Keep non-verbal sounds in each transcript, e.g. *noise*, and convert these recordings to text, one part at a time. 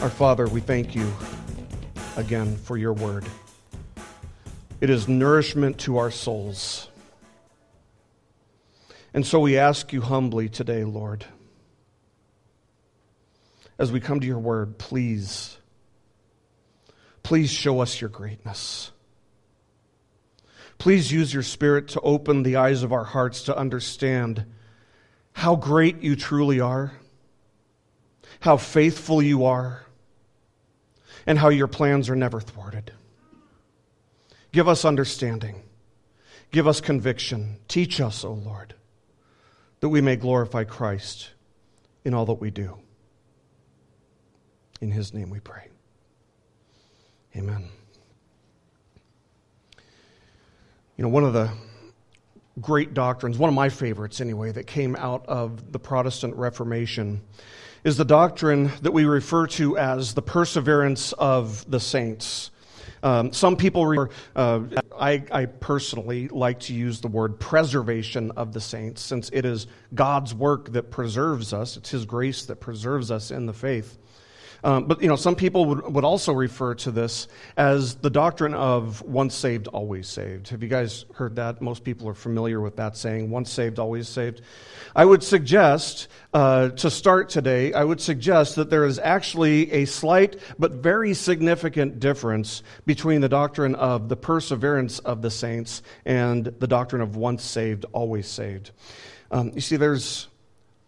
Our Father, we thank you again for your word. It is nourishment to our souls. And so we ask you humbly today, Lord, as we come to your word, please, please show us your greatness. Please use your Spirit to open the eyes of our hearts to understand how great you truly are, how faithful you are, and how your plans are never thwarted. Give us understanding. Give us conviction. Teach us, O Lord, that we may glorify Christ in all that we do. In his name we pray. Amen. You know, one of the great doctrines, one of my favorites anyway, that came out of the Protestant Reformation is the doctrine that we refer to as the perseverance of the saints. Um, some people, re- uh, I, I, personally like to use the word preservation of the saints, since it is God's work that preserves us. It's His grace that preserves us in the faith. Um, but you know, some people would, would also refer to this as the doctrine of once saved, always saved. Have you guys heard that? Most people are familiar with that saying, once saved, always saved. I would suggest, uh, to start today, I would suggest that there is actually a slight but very significant difference between the doctrine of the perseverance of the saints and the doctrine of once saved, always saved. Um, you see, there's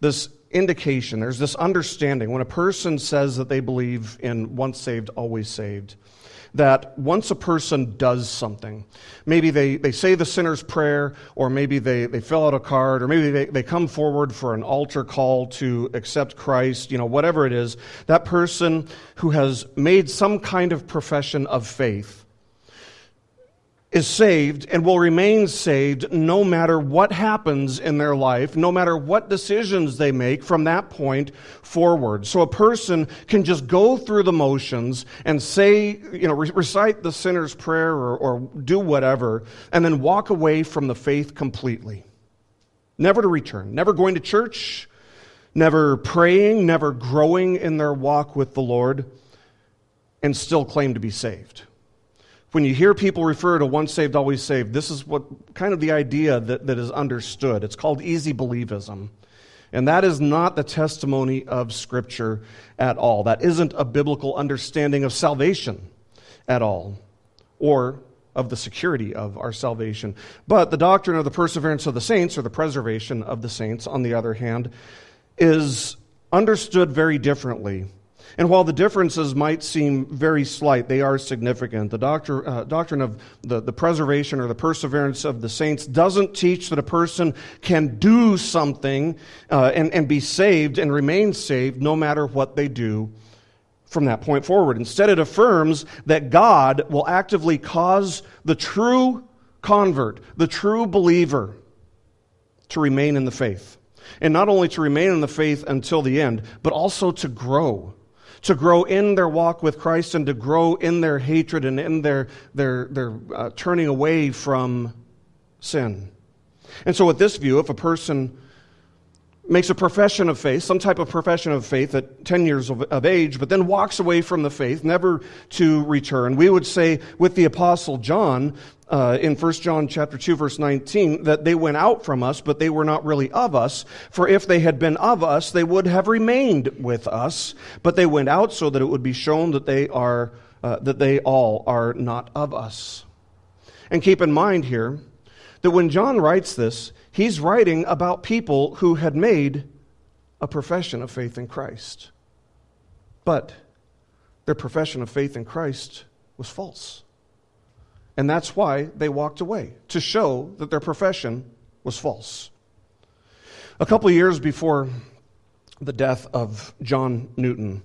this indication, there's this understanding when a person says that they believe in once saved, always saved, that once a person does something, maybe they, they say the sinner's prayer, or maybe they, they fill out a card, or maybe they, they come forward for an altar call to accept Christ, you know, whatever it is, that person who has made some kind of profession of faith is saved and will remain saved no matter what happens in their life, no matter what decisions they make from that point forward. So a person can just go through the motions and say, you know, recite the sinner's prayer or, or do whatever, and then walk away from the faith completely. Never to return, never going to church, never praying, never growing in their walk with the Lord, and still claim to be saved when you hear people refer to once saved, always saved, this is what kind of the idea that, that is understood. It's called easy believism. And that is not the testimony of Scripture at all. That isn't a biblical understanding of salvation at all, or of the security of our salvation. But the doctrine of the perseverance of the saints, or the preservation of the saints, on the other hand, is understood very differently and while the differences might seem very slight, they are significant. The doctor, uh, doctrine of the, the preservation or the perseverance of the saints doesn't teach that a person can do something uh, and, and be saved and remain saved no matter what they do from that point forward. Instead, it affirms that God will actively cause the true convert, the true believer, to remain in the faith. And not only to remain in the faith until the end, but also to grow to grow in their walk with Christ and to grow in their hatred and in their, their, their uh, turning away from sin. And so, with this view, if a person makes a profession of faith, some type of profession of faith at 10 years of, of, age, but then walks away from the faith, never to return. We would say with the apostle John uh, in 1 John chapter 2 verse 19 that they went out from us, but they were not really of us. For if they had been of us, they would have remained with us, but they went out so that it would be shown that they are, uh, that they all are not of us. And keep in mind here that when John writes this, he's writing about people who had made a profession of faith in Christ. But their profession of faith in Christ was false. And that's why they walked away, to show that their profession was false. A couple of years before the death of John Newton,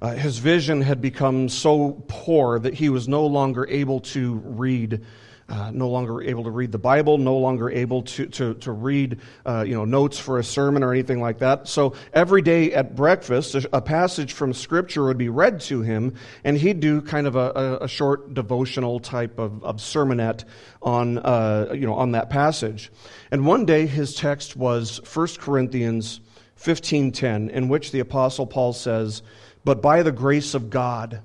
uh, his vision had become so poor that he was no longer able to read uh, no longer able to read the Bible, no longer able to, to, to read uh, you know, notes for a sermon or anything like that. So every day at breakfast, a, passage from Scripture would be read to him, and he'd do kind of a, a short devotional type of, of sermonette on, uh, you know, on that passage. And one day his text was 1 Corinthians 15.10, in which the Apostle Paul says, but by the grace of God,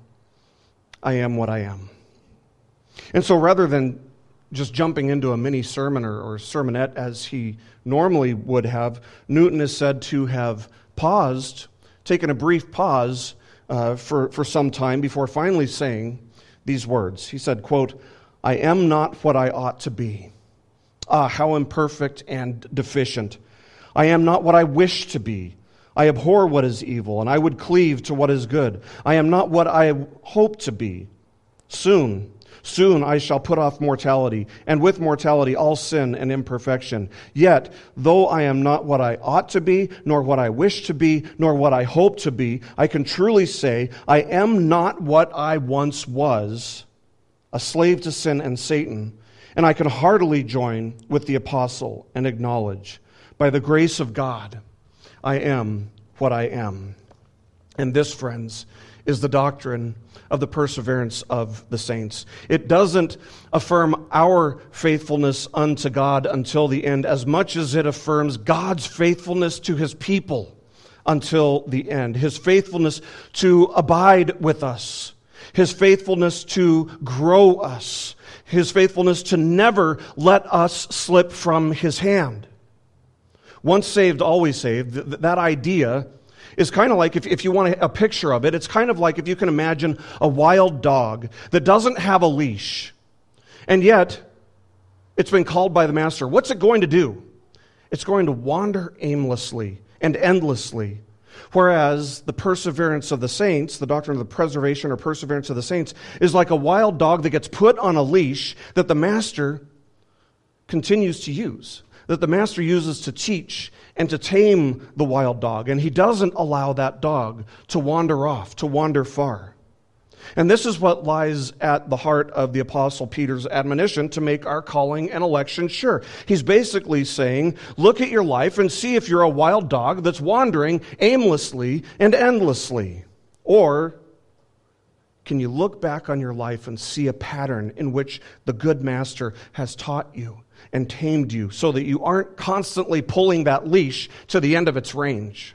I am what I am. And so rather than just jumping into a mini sermon or, or sermonette as he normally would have, Newton is said to have paused, taken a brief pause uh, for, for some time before finally saying these words. He said, quote, I am not what I ought to be. Ah, how imperfect and deficient. I am not what I wish to be. I abhor what is evil, and I would cleave to what is good. I am not what I hope to be. Soon, soon I shall put off mortality, and with mortality all sin and imperfection. Yet, though I am not what I ought to be, nor what I wish to be, nor what I hope to be, I can truly say, I am not what I once was, a slave to sin and Satan. And I can heartily join with the apostle and acknowledge, by the grace of God, I am what I am. And this, friends, is the doctrine of the perseverance of the saints. It doesn't affirm our faithfulness unto God until the end as much as it affirms God's faithfulness to his people until the end, his faithfulness to abide with us, his faithfulness to grow us, his faithfulness to never let us slip from his hand. Once saved, always saved, that idea is kind of like if, if you want a picture of it, it's kind of like if you can imagine a wild dog that doesn't have a leash. And yet, it's been called by the master. What's it going to do? It's going to wander aimlessly and endlessly. Whereas the perseverance of the saints, the doctrine of the preservation or perseverance of the saints, is like a wild dog that gets put on a leash that the master continues to use that the master uses to teach and to tame the wild dog. And he doesn't allow that dog to wander off, to wander far. And this is what lies at the heart of the Apostle Peter's admonition to make our calling and election sure. He's basically saying, look at your life and see if you're a wild dog that's wandering aimlessly and endlessly. Or can you look back on your life and see a pattern in which the good master has taught you and tamed you so that you aren't constantly pulling that leash to the end of its range.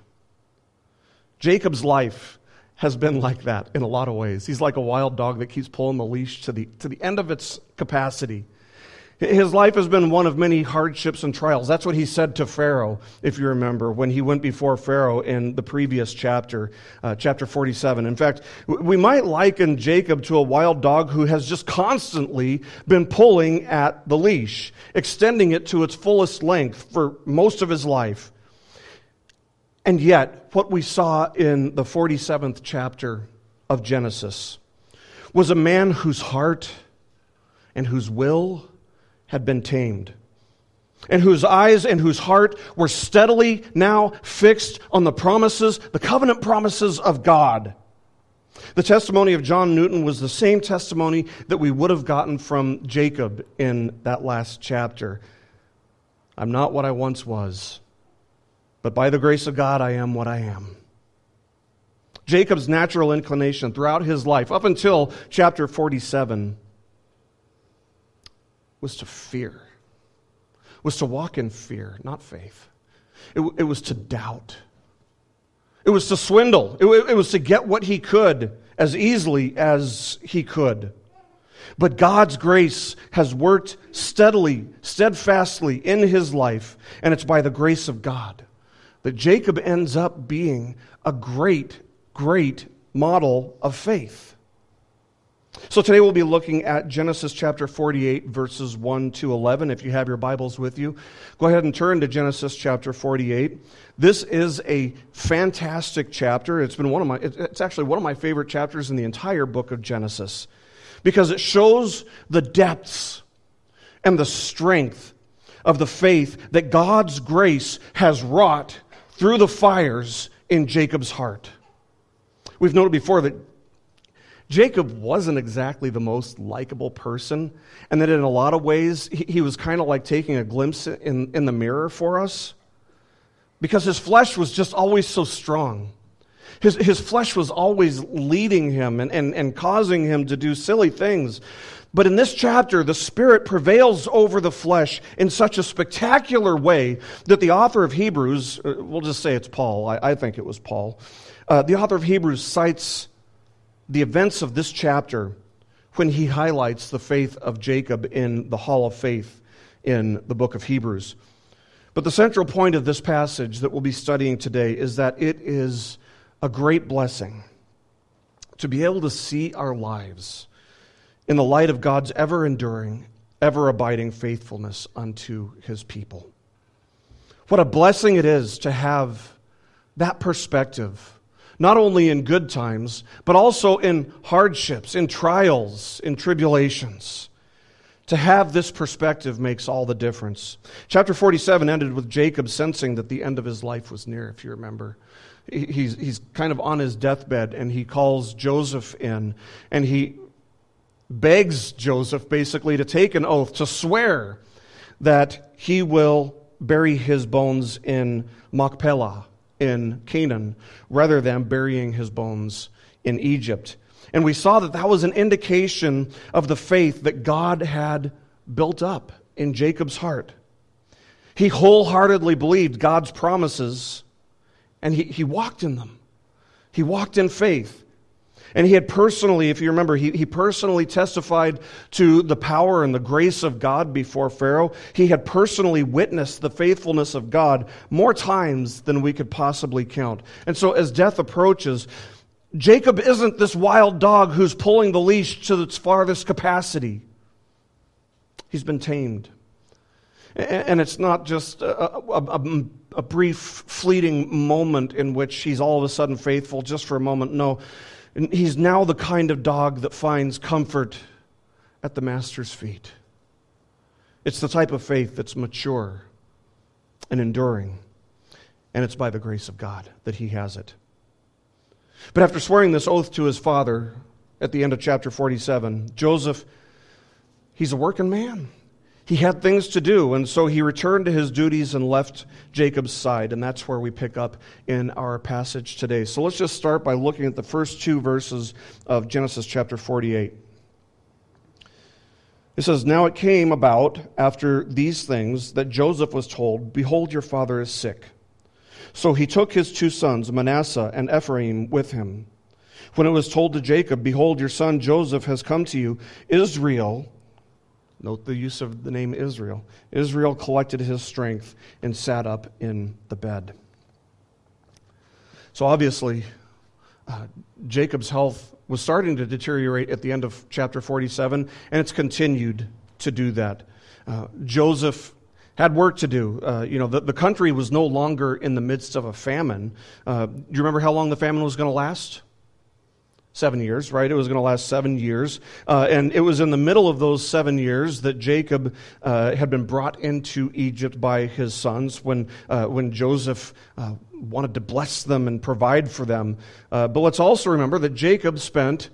Jacob's life has been like that in a lot of ways. He's like a wild dog that keeps pulling the leash to the, to the end of its capacity. His life has been one of many hardships and trials. That's what he said to Pharaoh, if you remember, when he went before Pharaoh in the previous chapter, uh, chapter 47. In fact, we might liken Jacob to a wild dog who has just constantly been pulling at the leash, extending it to its fullest length for most of his life. And yet, what we saw in the 47th chapter of Genesis was a man whose heart and whose will had been tamed, and whose eyes and whose heart were steadily now fixed on the promises, the covenant promises of God. The testimony of John Newton was the same testimony that we would have gotten from Jacob in that last chapter. I'm not what I once was, but by the grace of God, I am what I am. Jacob's natural inclination throughout his life, up until chapter 47, was to fear, was to walk in fear, not faith. It, it was to doubt. It was to swindle. It, it was to get what he could as easily as he could. But God's grace has worked steadily, steadfastly in his life, and it's by the grace of God that Jacob ends up being a great, great model of faith. So today we'll be looking at Genesis chapter 48, verses 1 to 11. If you have your Bibles with you, go ahead and turn to Genesis chapter 48. This is a fantastic chapter. It's been one of my, it's actually one of my favorite chapters in the entire book of Genesis because it shows the depths and the strength of the faith that God's grace has wrought through the fires in Jacob's heart. We've noted before that Jacob wasn't exactly the most likable person, and that in a lot of ways, he, he was kind of like taking a glimpse in, in the mirror for us because his flesh was just always so strong. His, his flesh was always leading him and, and, and causing him to do silly things. But in this chapter, the Spirit prevails over the flesh in such a spectacular way that the author of Hebrews, uh, we'll just say it's Paul, I, I think it was Paul, uh, the author of Hebrews cites the events of this chapter when he highlights the faith of Jacob in the Hall of Faith in the book of Hebrews. But the central point of this passage that we'll be studying today is that it is a great blessing to be able to see our lives in the light of God's ever enduring, ever abiding faithfulness unto his people. What a blessing it is to have that perspective, not only in good times, but also in hardships, in trials, in tribulations. To have this perspective makes all the difference. Chapter 47 ended with Jacob sensing that the end of his life was near, if you remember. He's, he's kind of on his deathbed, and he calls Joseph in, and he begs Joseph basically to take an oath, to swear that he will bury his bones in Machpelah in Canaan rather than burying his bones in Egypt. And we saw that that was an indication of the faith that God had built up in Jacob's heart. He wholeheartedly believed God's promises and he, he walked in them. He walked in faith. And he had personally, if you remember, he, he personally testified to the power and the grace of God before Pharaoh. He had personally witnessed the faithfulness of God more times than we could possibly count. And so as death approaches, Jacob isn't this wild dog who's pulling the leash to its farthest capacity. He's been tamed. And it's not just a, a, a, brief, fleeting moment in which he's all of a sudden faithful just for a moment. No, and he's now the kind of dog that finds comfort at the master's feet. It's the type of faith that's mature and enduring, and it's by the grace of God that he has it. But after swearing this oath to his father at the end of chapter 47, Joseph, he's a working man he had things to do, and so he returned to his duties and left Jacob's side. And that's where we pick up in our passage today. So let's just start by looking at the first two verses of Genesis chapter 48. It says, Now it came about after these things that Joseph was told, Behold, your father is sick. So he took his two sons, Manasseh and Ephraim, with him. When it was told to Jacob, Behold, your son Joseph has come to you, Israel Note the use of the name Israel. Israel collected his strength and sat up in the bed. So obviously, uh, Jacob's health was starting to deteriorate at the end of chapter 47, and it's continued to do that. Uh, Joseph had work to do. Uh, you know, the, the country was no longer in the midst of a famine. Uh, do you remember how long the famine was going to last? Seven years, right? It was going to last seven years. Uh, and it was in the middle of those seven years that Jacob uh, had been brought into Egypt by his sons when, uh, when Joseph uh, wanted to bless them and provide for them. Uh, but let's also remember that Jacob spent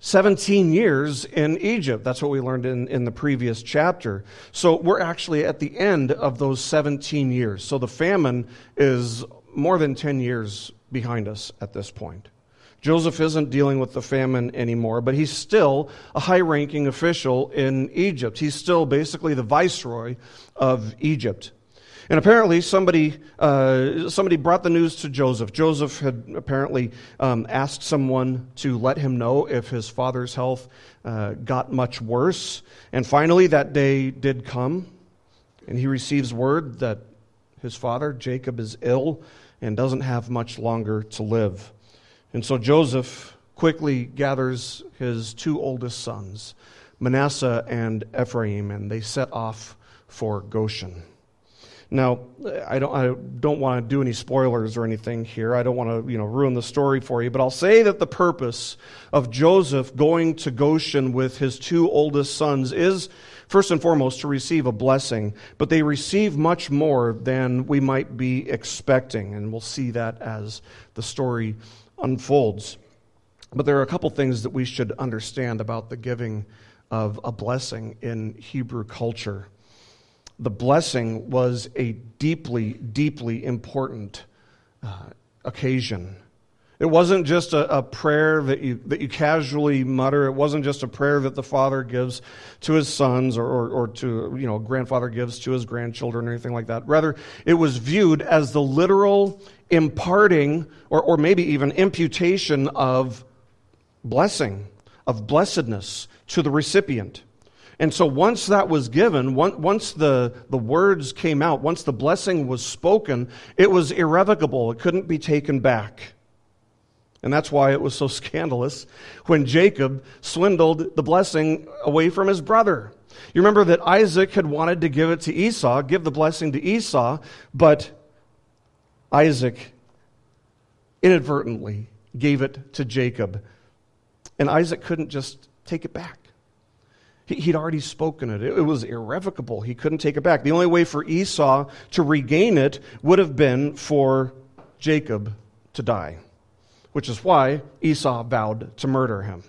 17 years in Egypt. That's what we learned in, in the previous chapter. So we're actually at the end of those 17 years. So the famine is more than 10 years behind us at this point. Joseph isn't dealing with the famine anymore, but he's still a high ranking official in Egypt. He's still basically the viceroy of Egypt. And apparently, somebody, uh, somebody brought the news to Joseph. Joseph had apparently um, asked someone to let him know if his father's health uh, got much worse. And finally, that day did come, and he receives word that his father, Jacob, is ill and doesn't have much longer to live. And so Joseph quickly gathers his two oldest sons, Manasseh and Ephraim, and they set off for Goshen. Now, I don't, I don't want to do any spoilers or anything here. I don't want to you know, ruin the story for you, but I'll say that the purpose of Joseph going to Goshen with his two oldest sons is, first and foremost, to receive a blessing. But they receive much more than we might be expecting, and we'll see that as the story unfolds. But there are a couple things that we should understand about the giving of a blessing in Hebrew culture. The blessing was a deeply, deeply important uh, occasion. It wasn't just a, a, prayer that you, that you casually mutter. It wasn't just a prayer that the father gives to his sons or, or, or to, you know, grandfather gives to his grandchildren or anything like that. Rather, it was viewed as the literal imparting or, or maybe even imputation of blessing, of blessedness to the recipient. And so once that was given, once the, the words came out, once the blessing was spoken, it was irrevocable. It couldn't be taken back. And that's why it was so *laughs* scandalous when Jacob swindled the blessing away from his brother. You remember that Isaac had wanted to give it to Esau, give the blessing to Esau, but Isaac inadvertently gave it to Jacob. And Isaac couldn't just take it back. He'd already spoken it. It was irrevocable. He couldn't take it back. The only way for Esau to regain it would have been for Jacob to die which is why Esau vowed to murder him.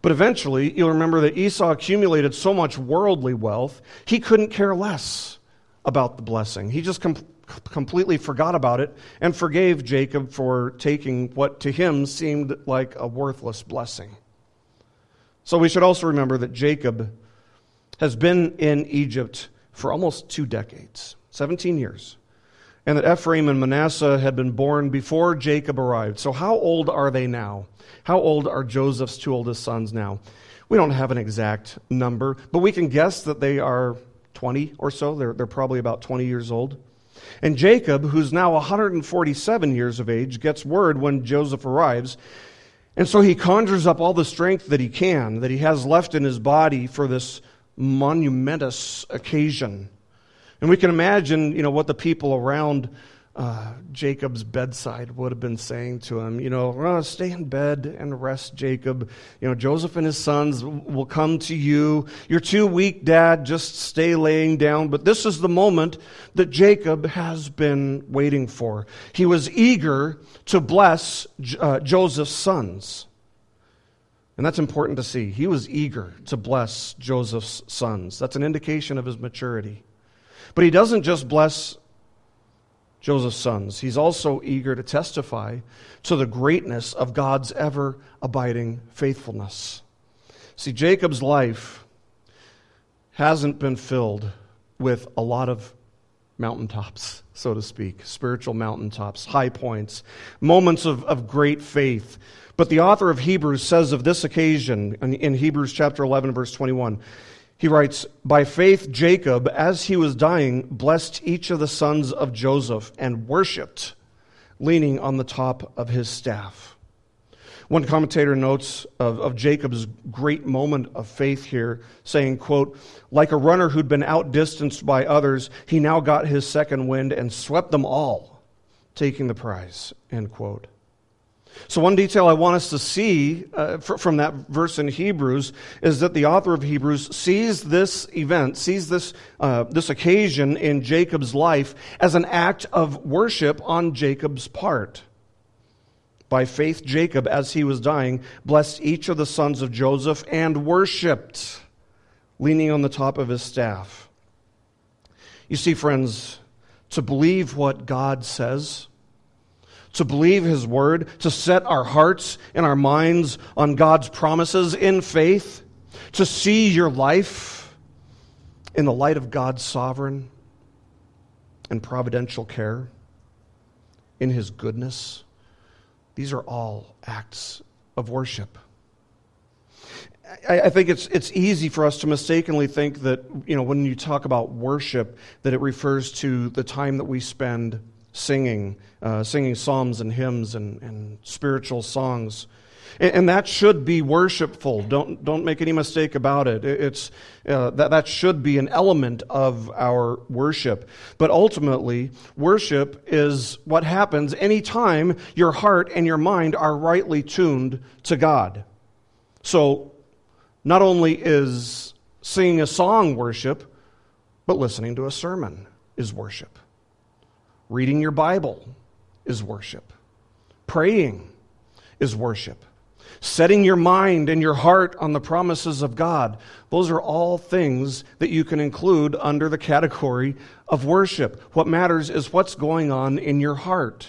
But eventually, you'll remember that Esau accumulated so much worldly wealth, he couldn't care less about the blessing. He just com- completely forgot about it and forgave Jacob for taking what to him seemed like a worthless blessing. So we should also remember that Jacob has been in Egypt for almost two decades 17 years and that Ephraim and Manasseh had been born before Jacob arrived. So, how old are they now? How old are Joseph's two oldest sons now? We don't have an exact number, but we can guess that they are 20 or so. They're, they're probably about 20 years old. And Jacob, who's now 147 years of age, gets word when Joseph arrives. And so he conjures up all the strength that he can, that he has left in his body for this monumentous occasion. And we can imagine, you know, what the people around uh, Jacob's bedside would have been saying to him, you know, oh, stay in bed and rest, Jacob. You know, Joseph and his sons will come to you. You're too weak, Dad. Just stay laying down. But this is the moment that Jacob has been waiting for. He was eager to bless uh, Joseph's sons. And that's important to see. He was eager to bless Joseph's sons. That's an indication of his maturity. But he doesn't just bless Joseph's sons, he's also eager to testify to the greatness of God's ever abiding faithfulness. See, Jacob's life hasn't been filled with a lot of mountaintops, so to speak, spiritual mountaintops, high points, moments of, of great faith. But the author of Hebrews says of this occasion in, in Hebrews chapter 11, verse 21, he writes, By faith, Jacob, as he was dying, blessed each of the sons of Joseph and worshiped, leaning on the top of his staff. One commentator notes of, of, Jacob's great moment of faith here, saying, quote, like a runner who'd been outdistanced by others, he now got his second wind and swept them all, taking the prize, end quote. So, one detail I want us to see uh, from that verse in Hebrews is that the author of Hebrews sees this event, sees this, uh, this occasion in Jacob's life as an act of worship on Jacob's part. By faith, Jacob, as he was dying, blessed each of the sons of Joseph and worshiped, leaning on the top of his staff. You see, friends, to believe what God says, to believe His Word, to set our hearts and our minds on God's promises in faith, to see your life in the light of God's sovereign and providential care, in His goodness. These are all acts of worship. I, think it's, it's easy for us to mistakenly think that, you know, when you talk about worship, that it refers to the time that we spend singing, uh, singing psalms and hymns and, and spiritual songs. And, and, that should be worshipful. Don't, don't make any mistake about it. It's, uh, that, that should be an element of our worship. But ultimately, worship is what happens anytime your heart and your mind are rightly tuned to God. So, not only is singing a song worship, but listening to a sermon is worship. Reading your Bible is worship. Praying is worship. Setting your mind and your heart on the promises of God. Those are all things that you can include under the category of worship. What matters is what's going on in your heart.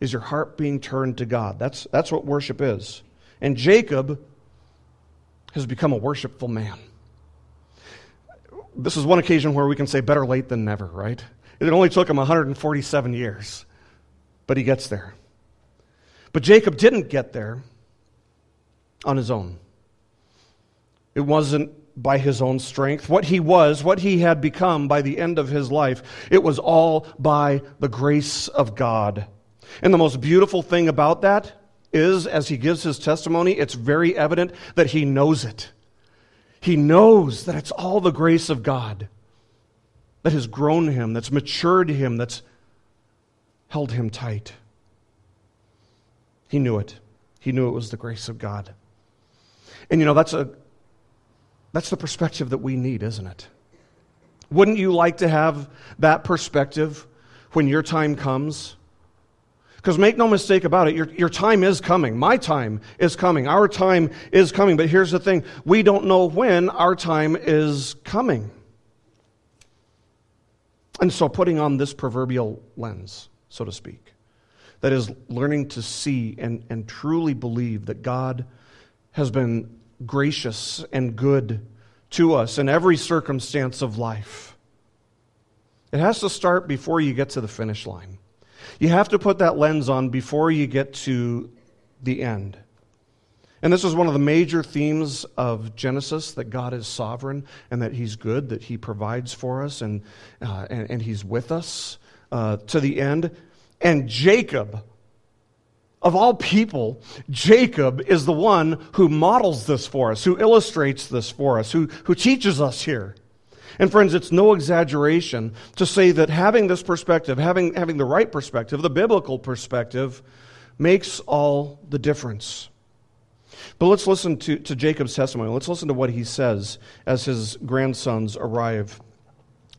Is your heart being turned to God? That's, that's what worship is. And Jacob has become a worshipful man. This is one occasion where we can say better late than never, right? It only took him 147 years, but he gets there. But Jacob didn't get there on his own. It wasn't by his own strength. What he was, what he had become by the end of his life, it was all by the grace of God. And the most beautiful thing about that is, as he gives his testimony, it's very evident that he knows it. He knows that it's all the grace of God that has grown him, that's matured him, that's held him tight. He knew it. He knew it was the grace of God. And you know, that's a that's the perspective that we need, isn't it? Wouldn't you like to have that perspective when your time comes? Because make no mistake about it, your, your time is coming. My time is coming. Our time is coming. But here's the thing we don't know when our time is coming. And so, putting on this proverbial lens, so to speak, that is learning to see and, and truly believe that God has been gracious and good to us in every circumstance of life. It has to start before you get to the finish line. You have to put that lens on before you get to the end. And this is one of the major themes of Genesis that God is sovereign and that He's good, that He provides for us and, uh, and, and, He's with us uh, to the end. And Jacob of all people, Jacob is the one who models this for us, who illustrates this for us, who, who teaches us here. And friends, it's no exaggeration to say that having this perspective, having, having the right perspective, the biblical perspective, makes all the difference. But let's listen to, to Jacob's testimony. Let's listen to what he says as his grandsons arrive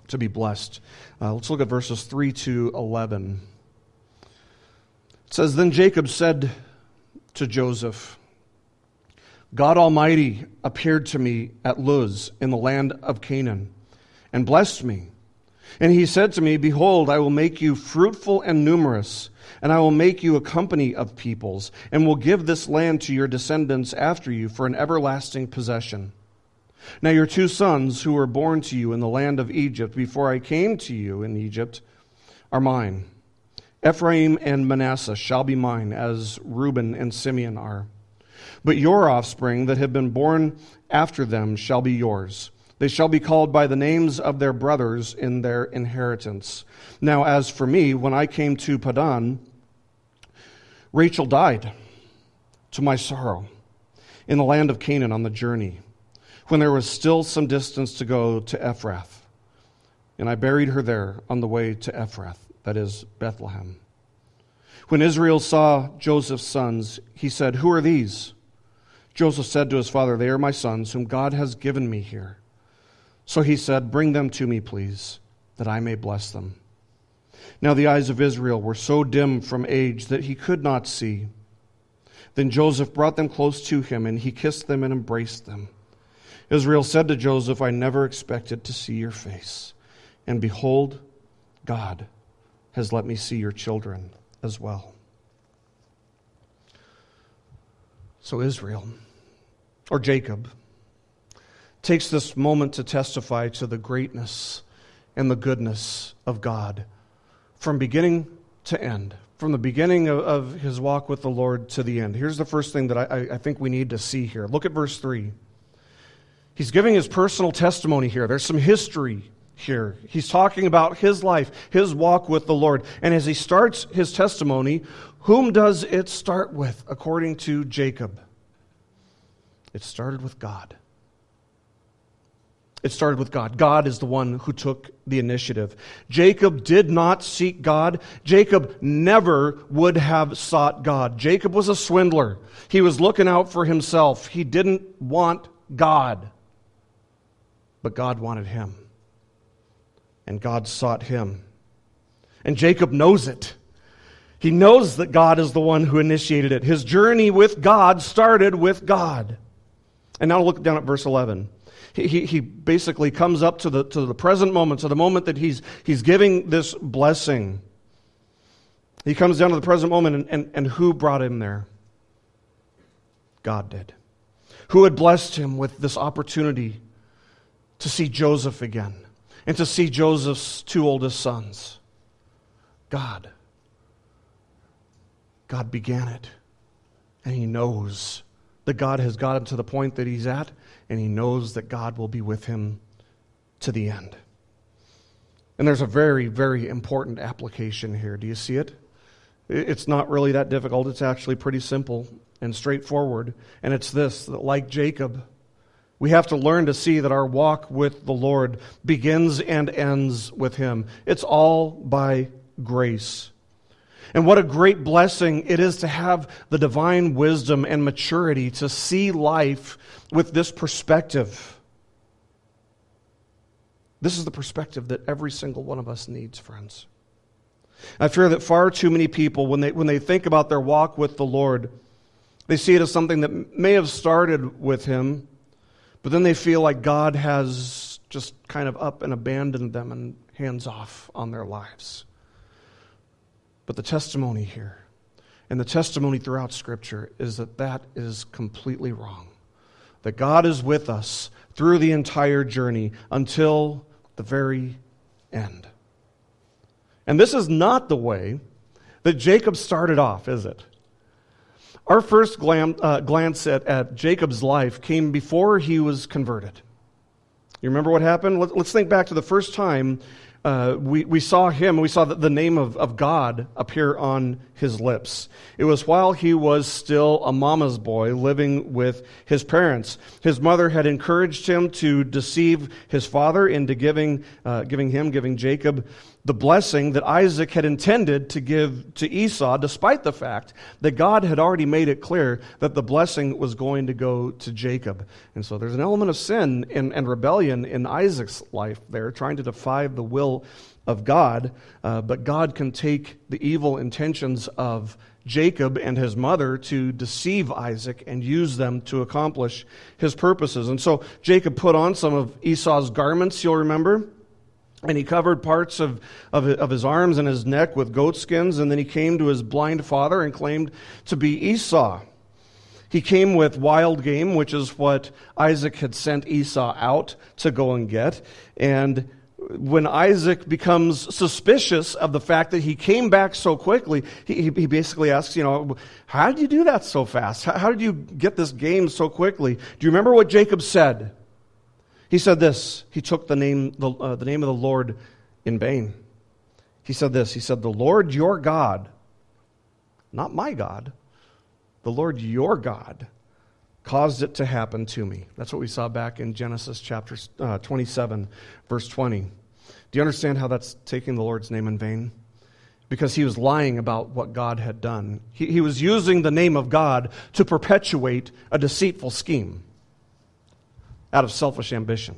to be blessed. Uh, let's look at verses 3 to 11. It says, Then Jacob said to Joseph, God Almighty appeared to me at Luz in the land of Canaan and blessed me. And he said to me, Behold, I will make you fruitful and numerous, and I will make you a company of peoples, and will give this land to your descendants after you for an everlasting possession. Now your two sons, who were born to you in the land of Egypt before I came to you in Egypt, are mine. Ephraim and Manasseh shall be mine, as Reuben and Simeon are. But your offspring that have been born after them shall be yours. They shall be called by the names of their brothers in their inheritance. Now, as for me, when I came to Padan, Rachel died to my sorrow in the land of Canaan on the journey, when there was still some distance to go to Ephrath. And I buried her there on the way to Ephrath that is, Bethlehem. When Israel saw Joseph's sons, he said, Who are these? Joseph said to his father, They are my sons, whom God has given me here. So he said, Bring them to me, please, that I may bless them. Now the eyes of Israel were so dim from age that he could not see. Then Joseph brought them close to him, and he kissed them and embraced them. Israel said to Joseph, I never expected to see your face. And behold, God has let me see your children as well. So, Israel, or Jacob, takes this moment to testify to the greatness and the goodness of God from beginning to end, from the beginning of, of his walk with the Lord to the end. Here's the first thing that I, I think we need to see here. Look at verse 3. He's giving his personal testimony here. There's some history here. He's talking about his life, his walk with the Lord. And as he starts his testimony, whom does it start with, according to Jacob? It started with God. It started with God. God is the one who took the initiative. Jacob did not seek God. Jacob never would have sought God. Jacob was a swindler. He was looking out for himself. He didn't want God, but God wanted him and God sought him. And Jacob knows it. He knows that God is the one who initiated it. His journey with God started with God. And now look down at verse 11. He, he, basically comes up to the, to the present moment, to the moment that he's, he's giving this blessing. He comes down to the present moment, and, and, and who brought him there? God did. Who had blessed him with this opportunity to see Joseph again and to see Joseph's two oldest sons? God. God began it. And he knows that God has got him to the point that he's at, and he knows that God will be with him to the end. And there's a very, very important application here. Do you see it? It's not really that difficult. It's actually pretty simple and straightforward. And it's this that, like Jacob, we have to learn to see that our walk with the Lord begins and ends with Him. It's all by grace. And what a great blessing it is to have the divine wisdom and maturity to see life with this perspective. This is the perspective that every single one of us needs, friends. I fear that far too many people, when they, when they think about their walk with the Lord, they see it as something that may have started with Him, but then they feel like God has just kind of up and abandoned them and hands off on their lives. But the testimony here, and the testimony throughout Scripture, is that that is completely wrong. That God is with us through the entire journey until the very end. And this is not the way that Jacob started off, is it? Our first glam, uh, glance at, at Jacob's life came before he was converted. You remember what happened? Let, us think back to the first time uh, we, we saw him, we saw the name of, of God appear on his lips. It was while he was still a mama's boy living with his parents. His mother had encouraged him to deceive his father into giving, uh, giving him, giving Jacob the blessing that Isaac had intended to give to Esau, despite the fact that God had already made it clear that the blessing was going to go to Jacob. And so there's an element of sin and, and rebellion in Isaac's life there, trying to defy the will of God. Uh, but God can take the evil intentions of Jacob and his mother to deceive Isaac and use them to accomplish his purposes. And so Jacob put on some of Esau's garments, you'll remember. And he covered parts of, of, of, his arms and his neck with goat skins. And then he came to his blind father and claimed to be Esau. He came with wild game, which is what Isaac had sent Esau out to go and get. And when Isaac becomes suspicious of the fact that he came back so quickly, he, he basically asks, you know, how did you do that so fast? How, how did you get this game so quickly? Do you remember what Jacob said? He said this. He took the name, the, uh, the name of the Lord in vain. He said this. He said, The Lord your God, not my God, the Lord your God caused it to happen to me. That's what we saw back in Genesis chapter uh, 27, verse 20. Do you understand how that's taking the Lord's name in vain? Because he was lying about what God had done. He, he was using the name of God to perpetuate a deceitful scheme out of selfish ambition.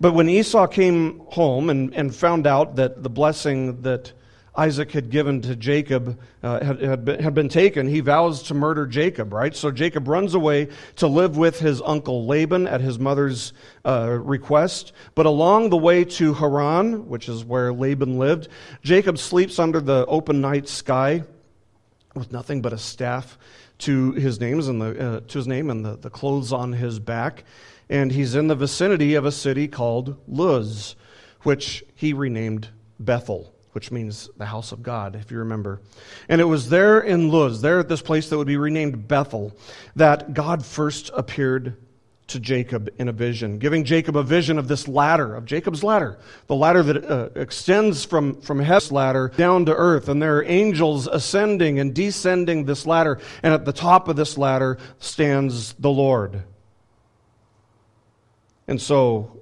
But when Esau came home and, and found out that the blessing that Isaac had given to Jacob uh, had, had been, had, been, taken, he vows to murder Jacob, right? So Jacob runs away to live with his uncle Laban at his mother's uh, request. But along the way to Haran, which is where Laban lived, Jacob sleeps under the open night sky with nothing but a staff to his names and the uh, to his name and the, the clothes on his back, and he's in the vicinity of a city called Luz, which he renamed Bethel, which means the house of God, if you remember. And it was there in Luz, there at this place that would be renamed Bethel, that God first appeared to Jacob in a vision, giving Jacob a vision of this ladder, of Jacob's ladder, the ladder that uh, extends from, from heaven's ladder down to earth. And there are angels ascending and descending this ladder. And at the top of this ladder stands the Lord. And so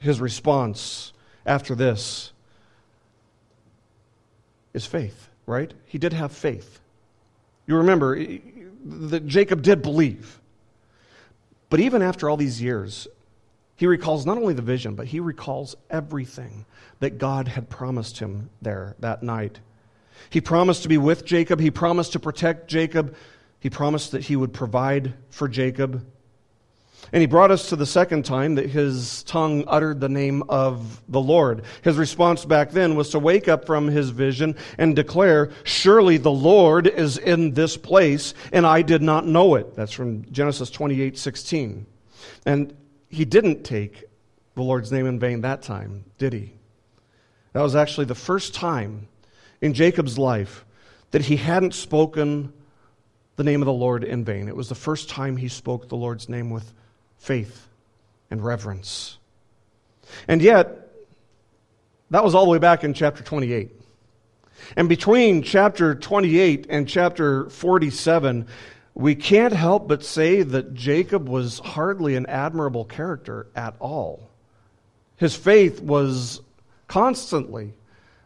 his response after this is faith, right? He did have faith. You remember that Jacob did believe. But even after all these years, he recalls not only the vision, but he recalls everything that God had promised him there that night. He promised to be with Jacob, he promised to protect Jacob, he promised that he would provide for Jacob. And he brought us to the second time that his tongue uttered the name of the Lord. His response back then was to wake up from his vision and declare, Surely the Lord is in this place, and I did not know it. That's from Genesis 28 16. And he didn't take the Lord's name in vain that time, did he? That was actually the first time in Jacob's life that he hadn't spoken the name of the Lord in vain. It was the first time he spoke the Lord's name with faith and reverence. And yet, that was all the way back in chapter 28. And between chapter 28 and chapter 47, we can't help but say that Jacob was hardly an admirable character at all. His faith was constantly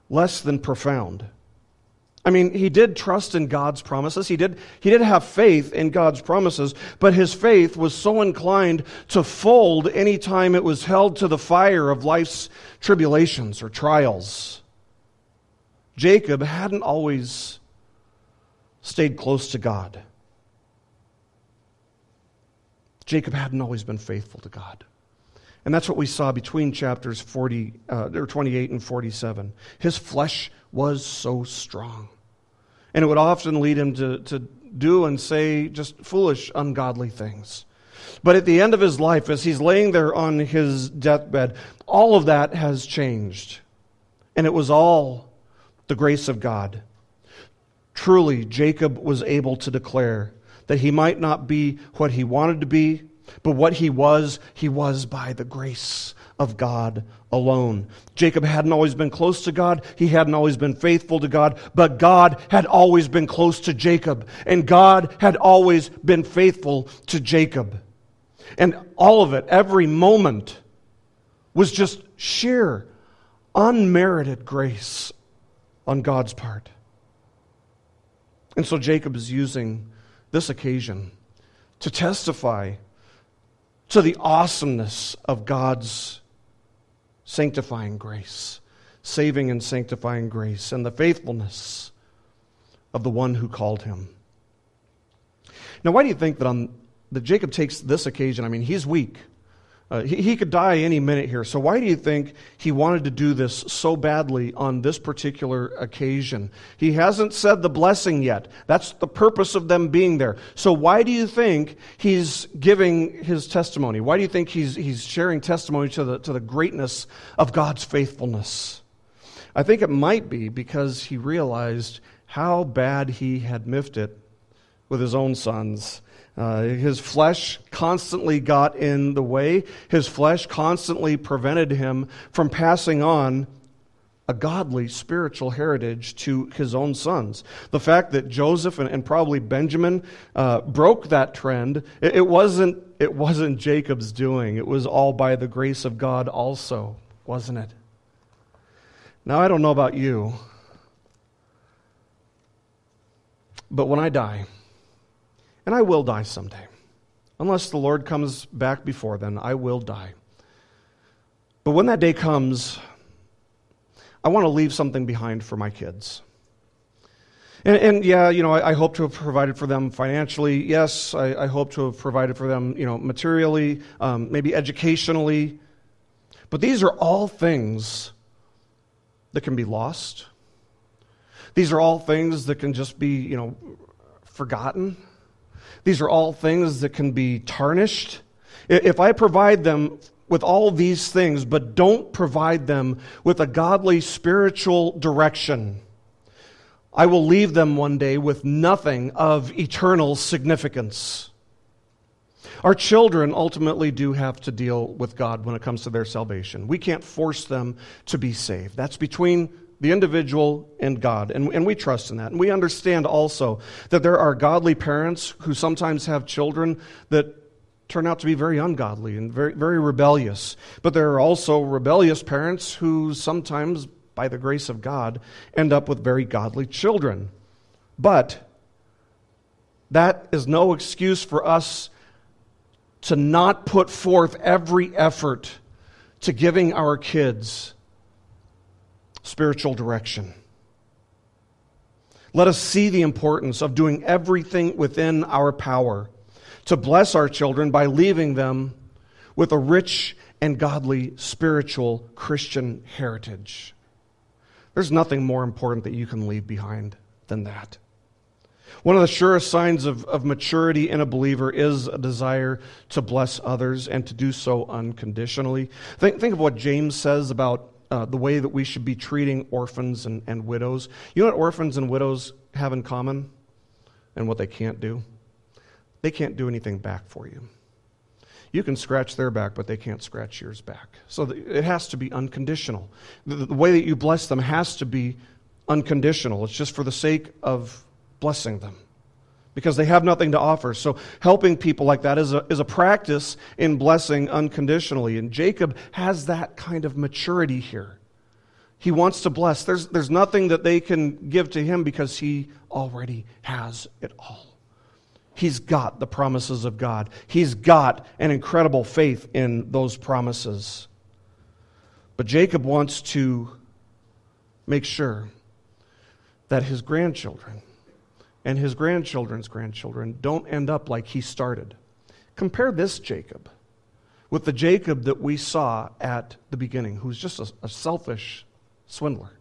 less than profound. I mean, he did trust in God's promises. He did, he did have faith in God's promises, but his faith was so inclined to fold any time it was held to the fire of life's tribulations or trials. Jacob hadn't always stayed close to God. Jacob hadn't always been faithful to God. And that's what we saw between chapters 40, uh, or 28 and 47. His flesh was so strong. And it would often lead him to, to do and say just foolish, ungodly things. But at the end of his life, as he's laying there on his deathbed, all of that has changed. And it was all the grace of God. Truly, Jacob was able to declare that he might not be what he wanted to be, but what he was, he was by the grace of God alone. Jacob hadn't always been close to God. He hadn't always been faithful to God, but God had always been close to Jacob, and God had always been faithful to Jacob. And all of it, every moment, was just sheer, unmerited grace on God's part. And so Jacob is using this occasion to testify to the awesomeness of God's sanctifying grace, saving and sanctifying grace, and the faithfulness of the one who called him. Now, why do you think that, on, that Jacob takes this occasion? I mean, he's weak. Uh, he, he could die any minute here. So, why do you think he wanted to do this so badly on this particular occasion? He hasn't said the blessing yet. That's the purpose of them being there. So, why do you think he's giving his testimony? Why do you think he's, he's sharing testimony to the, to the greatness of God's faithfulness? I think it might be because he realized how bad he had miffed it with his own sons uh, his flesh constantly got in the way. His flesh constantly prevented him from passing on a godly spiritual heritage to his own sons. The fact that Joseph and, and probably Benjamin uh, broke that trend, it, it, wasn't, it wasn't Jacob's doing. It was all by the grace of God, also, wasn't it? Now, I don't know about you, but when I die, and I will die someday. Unless the Lord comes back before then, I will die. But when that day comes, I want to leave something behind for my kids. And, and yeah, you know, I, I, hope to have provided for them financially. Yes, I, I hope to have provided for them, you know, materially, um, maybe educationally. But these are all things that can be lost. These are all things that can just be, you know, forgotten. These are all things that can be tarnished. If I provide them with all these things, but don't provide them with a godly spiritual direction, I will leave them one day with nothing of eternal significance. Our children ultimately do have to deal with God when it comes to their salvation. We can't force them to be saved. That's between the individual and God. And, and we trust in that. And we understand also that there are godly parents who sometimes have children that turn out to be very ungodly and very, very rebellious. But there are also rebellious parents who sometimes, by the grace of God, end up with very godly children. But that is no excuse for us to not put forth every effort to giving our kids spiritual direction. Let us see the importance of doing everything within our power to bless our children by leaving them with a rich and godly spiritual Christian heritage. There's nothing more important that you can leave behind than that. One of the surest signs of, of maturity in a believer is a desire to bless others and to do so unconditionally. Think, think of what James says about uh, the way that we should be treating orphans and, and widows. You know what orphans and widows have in common and what they can't do? They can't do anything back for you. You can scratch their back, but they can't scratch yours back. So it has to be unconditional. The, the way that you bless them has to be unconditional. It's just for the sake of blessing them because they have nothing to offer. So helping people like that is a, is a practice in blessing unconditionally. And Jacob has that kind of maturity here. He wants to bless. There's, there's nothing that they can give to him because he already has it all. He's got the promises of God. He's got an incredible faith in those promises. But Jacob wants to make sure that his grandchildren and his grandchildren's grandchildren don't end up like he started. Compare this Jacob with the Jacob that we saw at the beginning, who's just a, a selfish swindler.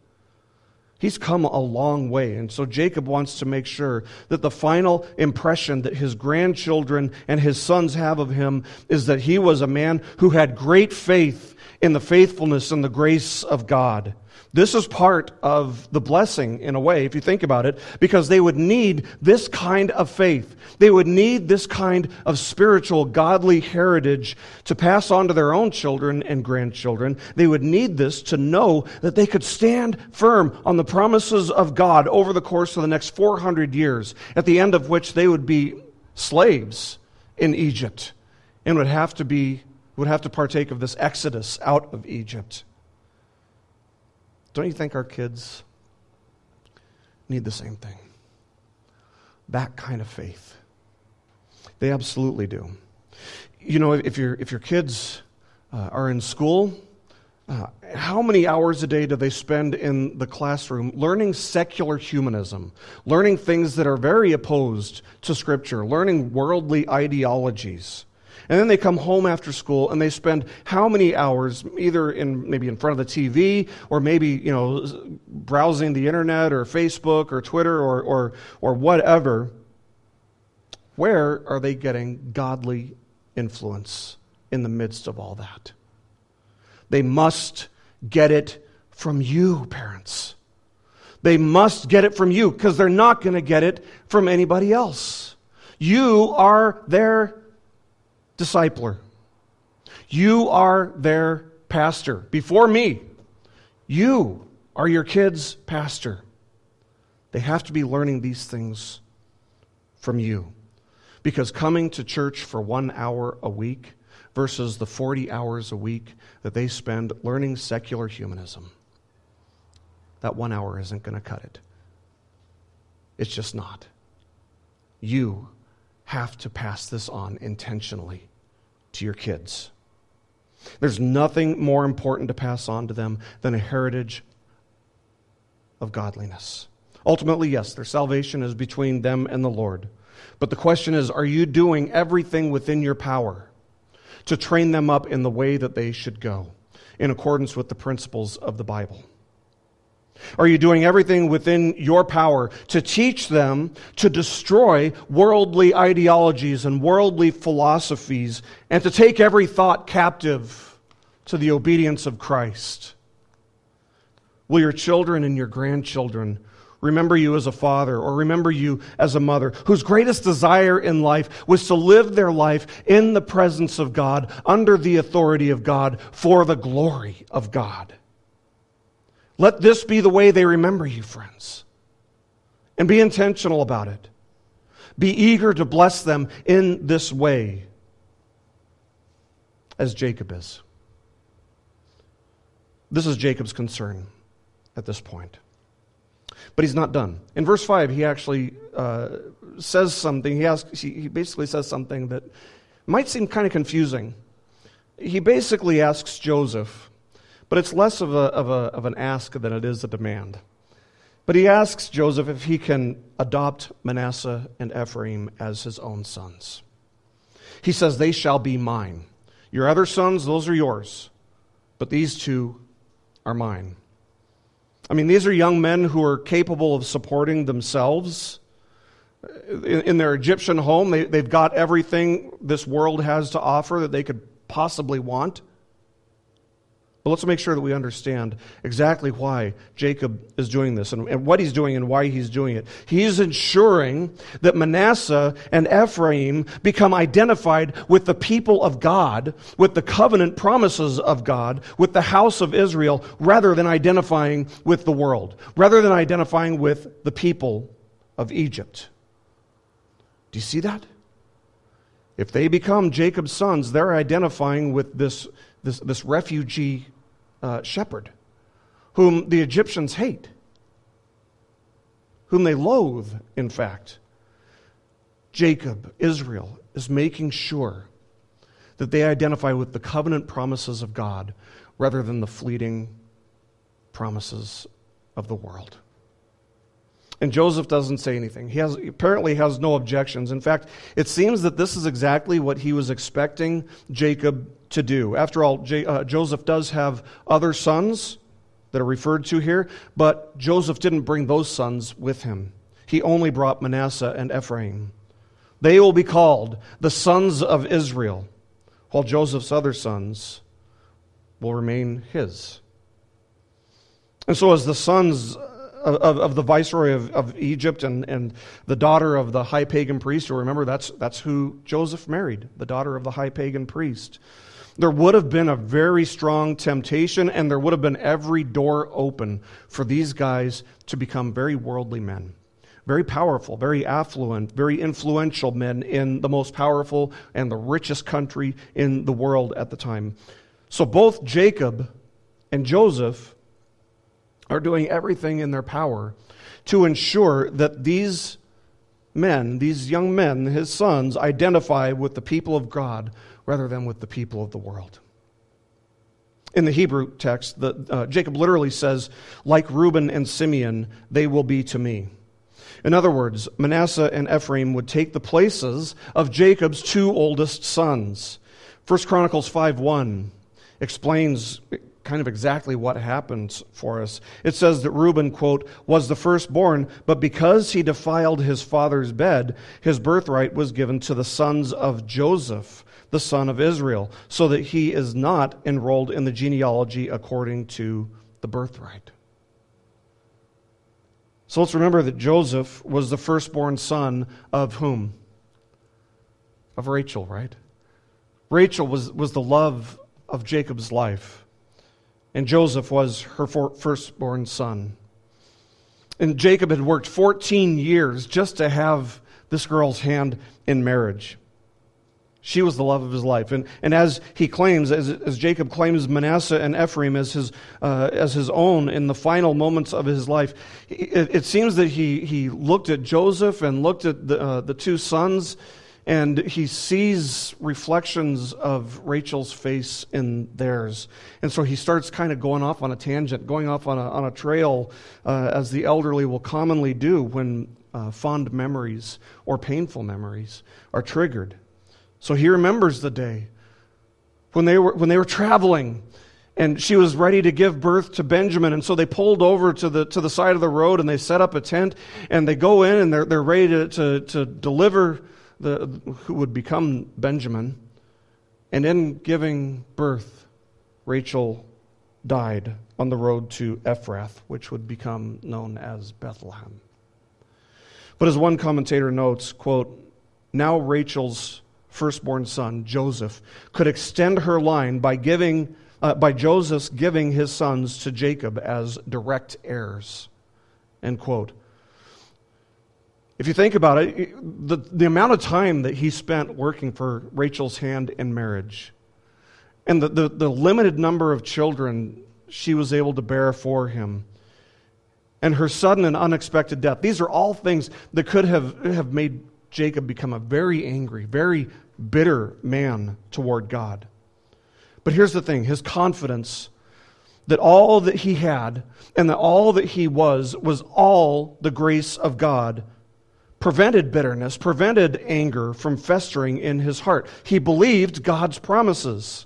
He's come a long way. And so Jacob wants to make sure that the final impression that his grandchildren and his sons have of him is that he was a man who had great faith in the faithfulness and the grace of God. This is part of the blessing, in a way, if you think about it, because they would need this kind of faith. They would need this kind of spiritual, godly heritage to pass on to their own children and grandchildren. They would need this to know that they could stand firm on the promises of God over the course of the next 400 years, at the end of which they would be slaves in Egypt and would have to be would have to partake of this exodus out of Egypt. Don't you think our kids need the same thing? That kind of faith. They absolutely do. You know, if, your if your kids uh, are in school, uh, how many hours a day do they spend in the classroom learning secular humanism, learning things that are very opposed to Scripture, learning worldly ideologies? And then they come home after school and they spend how many hours either in maybe in front of the TV or maybe, you know, browsing the internet or Facebook or Twitter or or or whatever. Where are they getting godly influence in the midst of all that? They must get it from you, parents. They must get it from you because they're not going to get it from anybody else. You are their discipler. You are their pastor. Before me, you are your kid's pastor. They have to be learning these things from you. Because coming to church for one hour a week versus the 40 hours a week that they spend learning secular humanism, that one hour isn't going to cut it. It's just not. You have to pass this on intentionally to your kids. There's nothing more important to pass on to them than a heritage of godliness. Ultimately, yes, their salvation is between them and the Lord. But the question is are you doing everything within your power to train them up in the way that they should go, in accordance with the principles of the Bible? Are you doing everything within your power to teach them to destroy worldly ideologies and worldly philosophies and to take every thought captive to the obedience of Christ? Will your children and your grandchildren remember you as a father or remember you as a mother whose greatest desire in life was to live their life in the presence of God, under the authority of God, for the glory of God? Let this be the way they remember you, friends. And be intentional about it. Be eager to bless them in this way, as Jacob is. This is Jacob's concern at this point. But he's not done. In verse 5, he actually uh, says something. He, asks, he basically says something that might seem kind of confusing. He basically asks Joseph, but it's less of, a, of, a, of an ask than it is a demand. But he asks Joseph if he can adopt Manasseh and Ephraim as his own sons. He says, They shall be mine. Your other sons, those are yours, but these two are mine. I mean, these are young men who are capable of supporting themselves. In, their Egyptian home, they, they've got everything this world has to offer that they could possibly want. But let's make sure that we understand exactly why Jacob is doing this and, and, what he's doing and why he's doing it. He's ensuring that Manasseh and Ephraim become identified with the people of God, with the covenant promises of God, with the house of Israel, rather than identifying with the world, rather than identifying with the people of Egypt. Do you see that? If they become Jacob's sons, they're identifying with this, this, this refugee uh, shepherd whom the Egyptians hate, whom they loathe, in fact. Jacob, Israel, is making sure that they identify with the covenant promises of God rather than the fleeting promises of the world. And Joseph doesn't say anything. He has, apparently has no objections. In fact, it seems that this is exactly what he was expecting Jacob to do. After all, J, uh, Joseph does have other sons that are referred to here, but Joseph didn't bring those sons with him. He only brought Manasseh and Ephraim. They will be called the sons of Israel, while Joseph's other sons will remain his. And so, as the sons of, of the viceroy of, of Egypt and, and the daughter of the high pagan priest. You remember that's, that's who Joseph married, the daughter of the high pagan priest. There would have been a very strong temptation, and there would have been every door open for these guys to become very worldly men very powerful, very affluent, very influential men in the most powerful and the richest country in the world at the time. So both Jacob and Joseph are doing everything in their power to ensure that these men, these young men, his sons, identify with the people of God rather than with the people of the world. In the Hebrew text, the, uh, Jacob literally says, like Reuben and Simeon, they will be to me. In other words, Manasseh and Ephraim would take the places of Jacob's two oldest sons. 1 Chronicles 5 1 explains kind of exactly what happens for us. It says that Reuben, quote, was the firstborn, but because he defiled his father's bed, his birthright was given to the sons of Joseph, the son of Israel, so that he is not enrolled in the genealogy according to the birthright. So let's remember that Joseph was the firstborn son of whom? Of Rachel, right? Rachel was, was the love of Jacob's life and Joseph was her firstborn son. And Jacob had worked 14 years just to have this girl's hand in marriage. She was the love of his life. And, and as he claims, as, as Jacob claims Manasseh and Ephraim as his, uh, as his own in the final moments of his life, it, it, seems that he, he looked at Joseph and looked at the, uh, the two sons and he sees reflections of Rachel's face in theirs. And so he starts kind of going off on a tangent, going off on a, on a trail, uh, as the elderly will commonly do when uh, fond memories or painful memories are triggered. So he remembers the day when they were, when they were traveling and she was ready to give birth to Benjamin. And so they pulled over to the, to the side of the road and they set up a tent and they go in and they're, they're ready to, to, to deliver the, who would become Benjamin. And in giving birth, Rachel died on the road to Ephrath, which would become known as Bethlehem. But as one commentator notes, quote, now Rachel's firstborn son, Joseph, could extend her line by giving uh, by Joseph's giving his sons to Jacob as direct heirs. End quote. If you think about it, the, the amount of time that he spent working for Rachel's hand in marriage and the, the, the limited number of children she was able to bear for him and her sudden and unexpected death, these are all things that could have, have made Jacob become a very angry, very bitter man toward God. But here's the thing his confidence that all that he had and that all that he was was all the grace of God prevented bitterness, prevented anger from festering in his heart. He believed God's promises.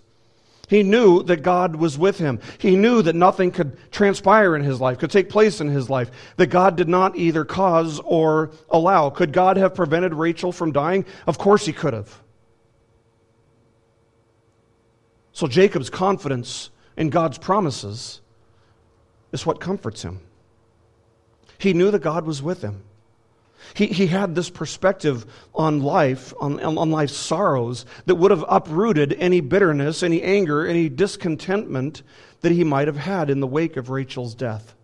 He knew that God was with him. He knew that nothing could transpire in his life, could take place in his life, that God did not either cause or allow. Could God have prevented Rachel from dying? Of course he could have. So Jacob's confidence in God's promises is what comforts him. He knew that God was with him. He, he had this perspective on life, on, on life's sorrows, that would have uprooted any bitterness, any anger, any discontentment that he might have had in the wake of Rachel's death.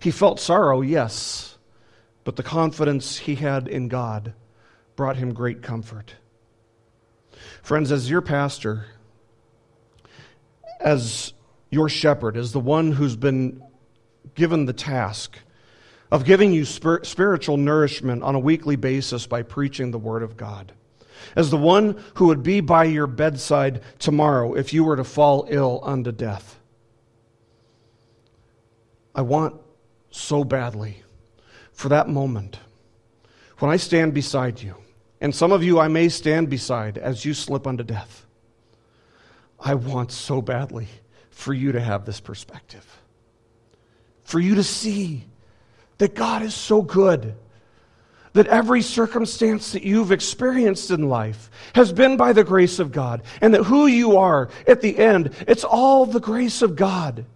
He felt sorrow, yes, but the confidence he had in God brought him great comfort. Friends, as your pastor, as your shepherd, as the one who's been given the task of giving you spir- spiritual nourishment on a weekly basis by preaching the Word of God. As the one who would be by your bedside tomorrow if you were to fall ill unto death. I want so badly for that moment when I stand beside you, and some of you I may stand beside as you slip unto death. I want so badly for you to have this perspective, for you to see that God is so good. That every circumstance that you've experienced in life has been by the grace of God, and that who you are at the end, it's all the grace of God.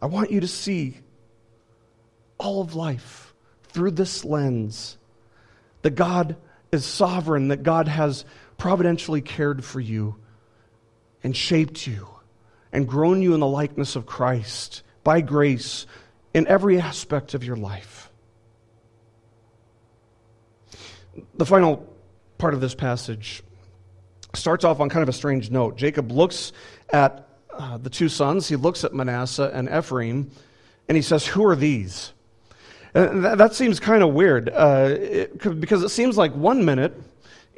I want you to see all of life through this lens that God is sovereign, that God has providentially cared for you and shaped you and grown you in the likeness of Christ by grace in every aspect of your life. The final part of this passage starts off on kind of a strange note. Jacob looks at uh, the two sons, he looks at Manasseh and Ephraim, and he says, Who are these? That, that seems kind of weird uh, it, because it seems like one minute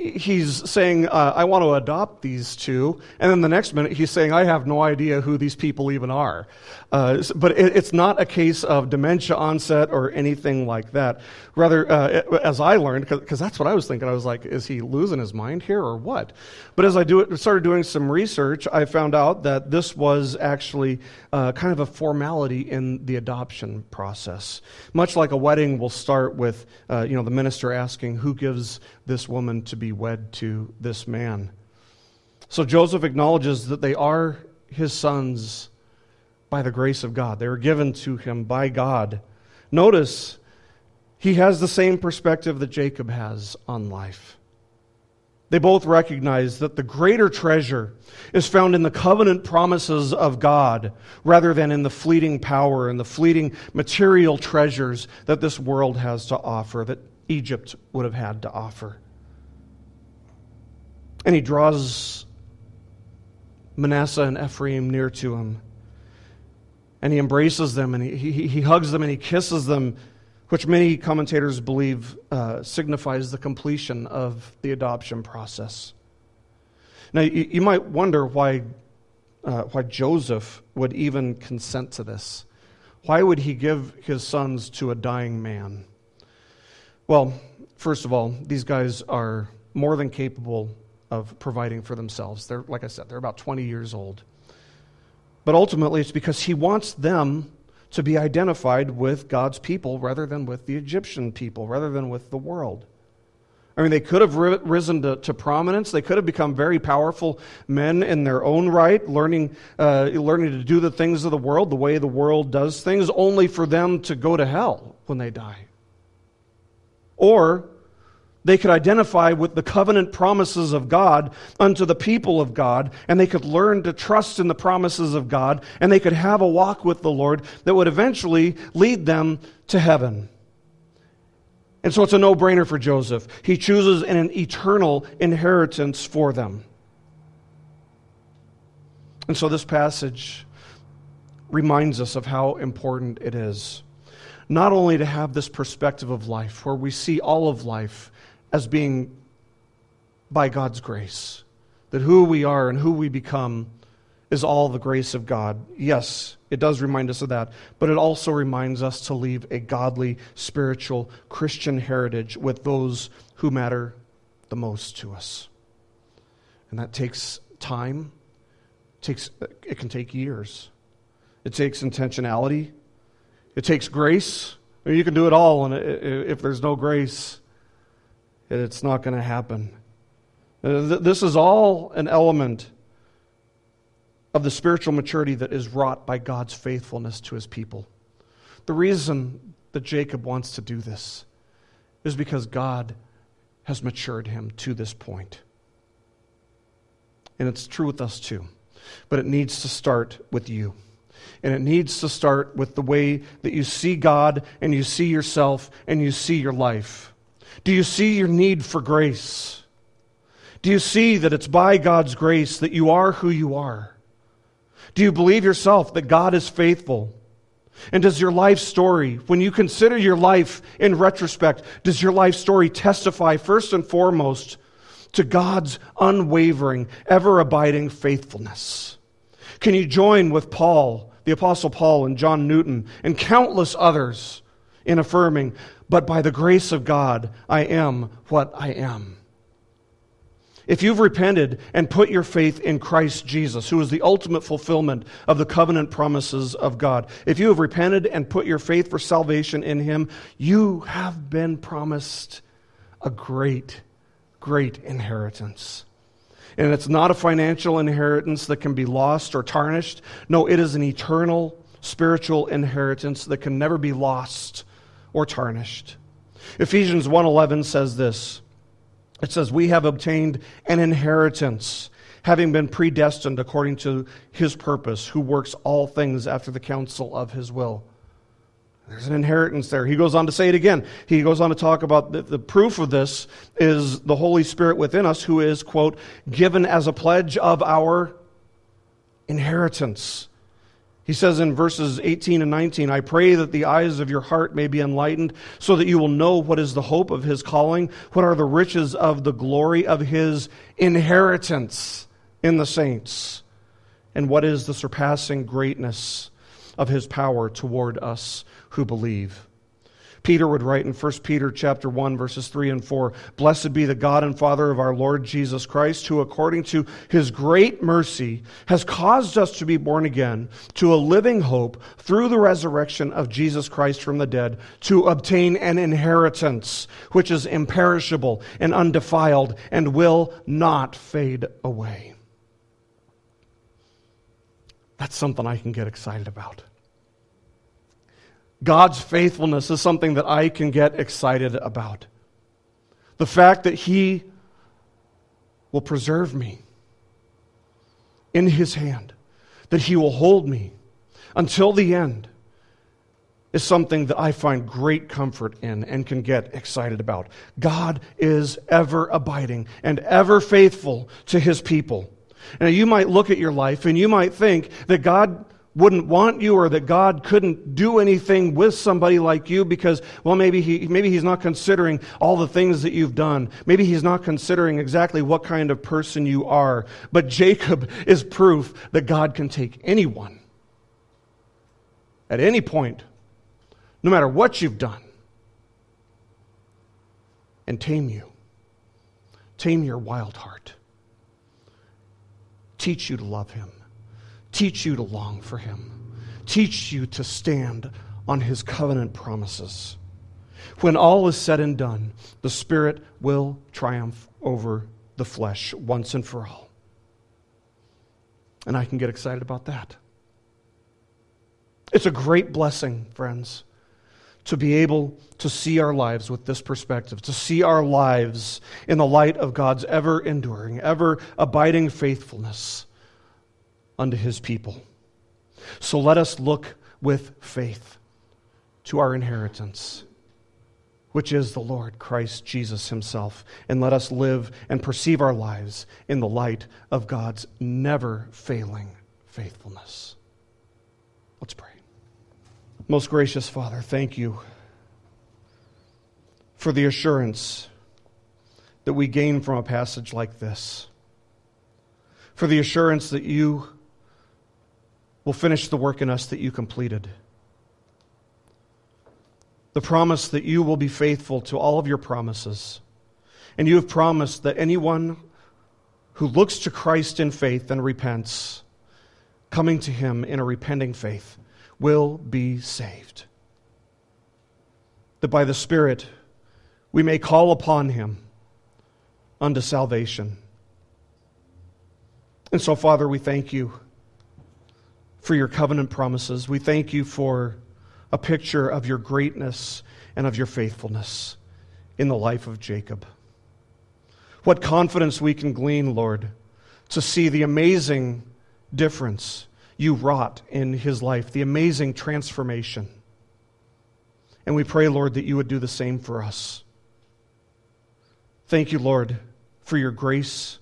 he's saying, uh, I want to adopt these two. And then the next minute, he's saying, I have no idea who these people even are. Uh, but it, it's not a case of dementia onset or anything like that. Rather, uh, as I learned, because that's what I was thinking, I was like, is he losing his mind here or what? But as I do it, started doing some research, I found out that this was actually uh, kind of a formality in the adoption process. Much like a wedding will start with, uh, you know, the minister asking who gives this woman to be wed to this man. So Joseph acknowledges that they are his sons by the grace of God. They were given to him by God. Notice he has the same perspective that Jacob has on life. They both recognize that the greater treasure is found in the covenant promises of God rather than in the fleeting power and the fleeting material treasures that this world has to offer, that Egypt would have had to offer. And he draws Manasseh and Ephraim near to him. And he embraces them and he, he, he hugs them and he kisses them, which many commentators believe uh, signifies the completion of the adoption process. Now, you, you might wonder why, uh, why Joseph would even consent to this. Why would he give his sons to a dying man? Well, first of all, these guys are more than capable of providing for themselves. They're, like I said, they're about 20 years old. But ultimately, it's because he wants them to be identified with God's people rather than with the Egyptian people, rather than with the world. I mean, they could have risen to, to prominence. They could have become very powerful men in their own right, learning, uh, learning to do the things of the world the way the world does things, only for them to go to hell when they die. Or they could identify with the covenant promises of God unto the people of God, and they could learn to trust in the promises of God, and they could have a walk with the Lord that would eventually lead them to heaven. And so it's a no brainer for Joseph. He chooses an eternal inheritance for them. And so this passage reminds us of how important it is not only to have this perspective of life where we see all of life as being by God's grace, that who we are and who we become is all the grace of God. Yes, it does remind us of that, but it also reminds us to leave a godly, spiritual, Christian heritage with those who matter the most to us. And that takes time. It takes it can take years. It takes intentionality. It takes grace. You can do it all, and if there's no grace, it's not going to happen. Uh, this is all an element of the spiritual maturity that is wrought by God's faithfulness to his people. The reason that Jacob wants to do this is because God has matured him to this point. And it's true with us too. But it needs to start with you. And it needs to start with the way that you see God and you see yourself and you see your life. Do you see your need for grace? Do you see that it's by God's grace that you are who you are? Do you believe yourself that God is faithful? And does your life story, when you consider your life in retrospect, does your life story testify first and foremost to God's unwavering, ever abiding faithfulness? Can you join with Paul, the Apostle Paul, and John Newton, and countless others in affirming, but by the grace of God, I am what I am? If you've repented and put your faith in Christ Jesus, who is the ultimate fulfillment of the covenant promises of God, if you have repented and put your faith for salvation in Him, you have been promised a great, great inheritance. And it's not a financial inheritance that can be lost or tarnished. No, it is an eternal spiritual inheritance that can never be lost or tarnished. Ephesians 1:11 says this: it says, We have obtained an inheritance, having been predestined according to his purpose, who works all things after the counsel of his will. There's an inheritance there. He goes on to say it again. He goes on to talk about the, the, proof of this is the Holy Spirit within us, who is, quote, given as a pledge of our inheritance. He says in verses 18 and 19, I pray that the eyes of your heart may be enlightened, so that you will know what is the hope of his calling, what are the riches of the glory of his inheritance in the saints, and what is the surpassing greatness of his power toward us who believe. Peter would write in 1 Peter chapter 1 verses 3 and 4, "Blessed be the God and Father of our Lord Jesus Christ, who according to his great mercy has caused us to be born again to a living hope through the resurrection of Jesus Christ from the dead, to obtain an inheritance which is imperishable and undefiled and will not fade away." That's something I can get excited about. God's faithfulness is something that I can get excited about. The fact that He will preserve me in His hand, that He will hold me until the end, is something that I find great comfort in and can get excited about. God is ever abiding and ever faithful to His people. Now, you might look at your life and you might think that God wouldn't want you or that God couldn't do anything with somebody like you because, well, maybe, he, maybe he's not considering all the things that you've done. Maybe he's not considering exactly what kind of person you are. But Jacob is proof that God can take anyone at any point, no matter what you've done, and tame you. Tame your wild heart. Teach you to love him teach you to long for him, teach you to stand on his covenant promises. When all is said and done, the Spirit will triumph over the flesh once and for all. And I can get excited about that. It's a great blessing, friends, to be able to see our lives with this perspective, to see our lives in the light of God's ever enduring, ever abiding faithfulness unto his people. So let us look with faith to our inheritance, which is the Lord Christ Jesus himself, and let us live and perceive our lives in the light of God's never failing faithfulness. Let's pray. Most gracious Father, thank you for the assurance that we gain from a passage like this, for the assurance that you will finish the work in us that you completed. The promise that you will be faithful to all of your promises. And you have promised that anyone who looks to Christ in faith and repents, coming to him in a repenting faith, will be saved. That by the Spirit we may call upon him unto salvation. And so, Father, we thank you for your covenant promises. We thank you for a picture of your greatness and of your faithfulness in the life of Jacob. What confidence we can glean, Lord, to see the amazing difference you wrought in his life, the amazing transformation. And we pray, Lord, that you would do the same for us. Thank you, Lord, for your grace.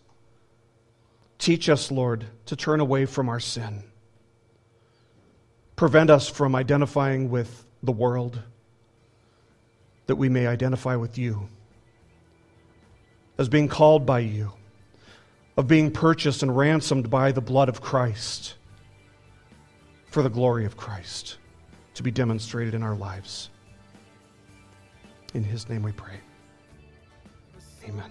Teach us, Lord, to turn away from our sin. Prevent us from identifying with the world, that we may identify with you as being called by you, of being purchased and ransomed by the blood of Christ for the glory of Christ to be demonstrated in our lives. In his name we pray. Amen.